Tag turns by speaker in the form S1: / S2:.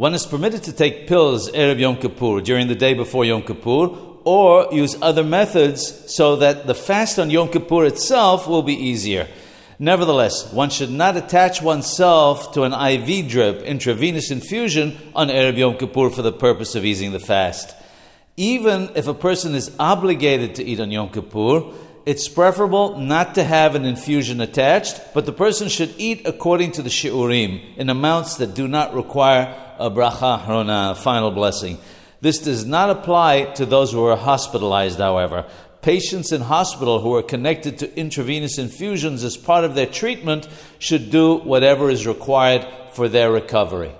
S1: One is permitted to take pills Erev Yom Kippur, during the day before Yom Kippur, or use other methods so that the fast on Yom Kippur itself will be easier. Nevertheless, one should not attach oneself to an IV drip, intravenous infusion, on Erev Yom Kippur for the purpose of easing the fast. Even if a person is obligated to eat on Yom Kippur, it's preferable not to have an infusion attached, but the person should eat according to the shiurim, in amounts that do not require a bracha achrona, final blessing. This does not apply to those who are hospitalized, however. Patients in hospital who are connected to intravenous infusions as part of their treatment should do whatever is required for their recovery.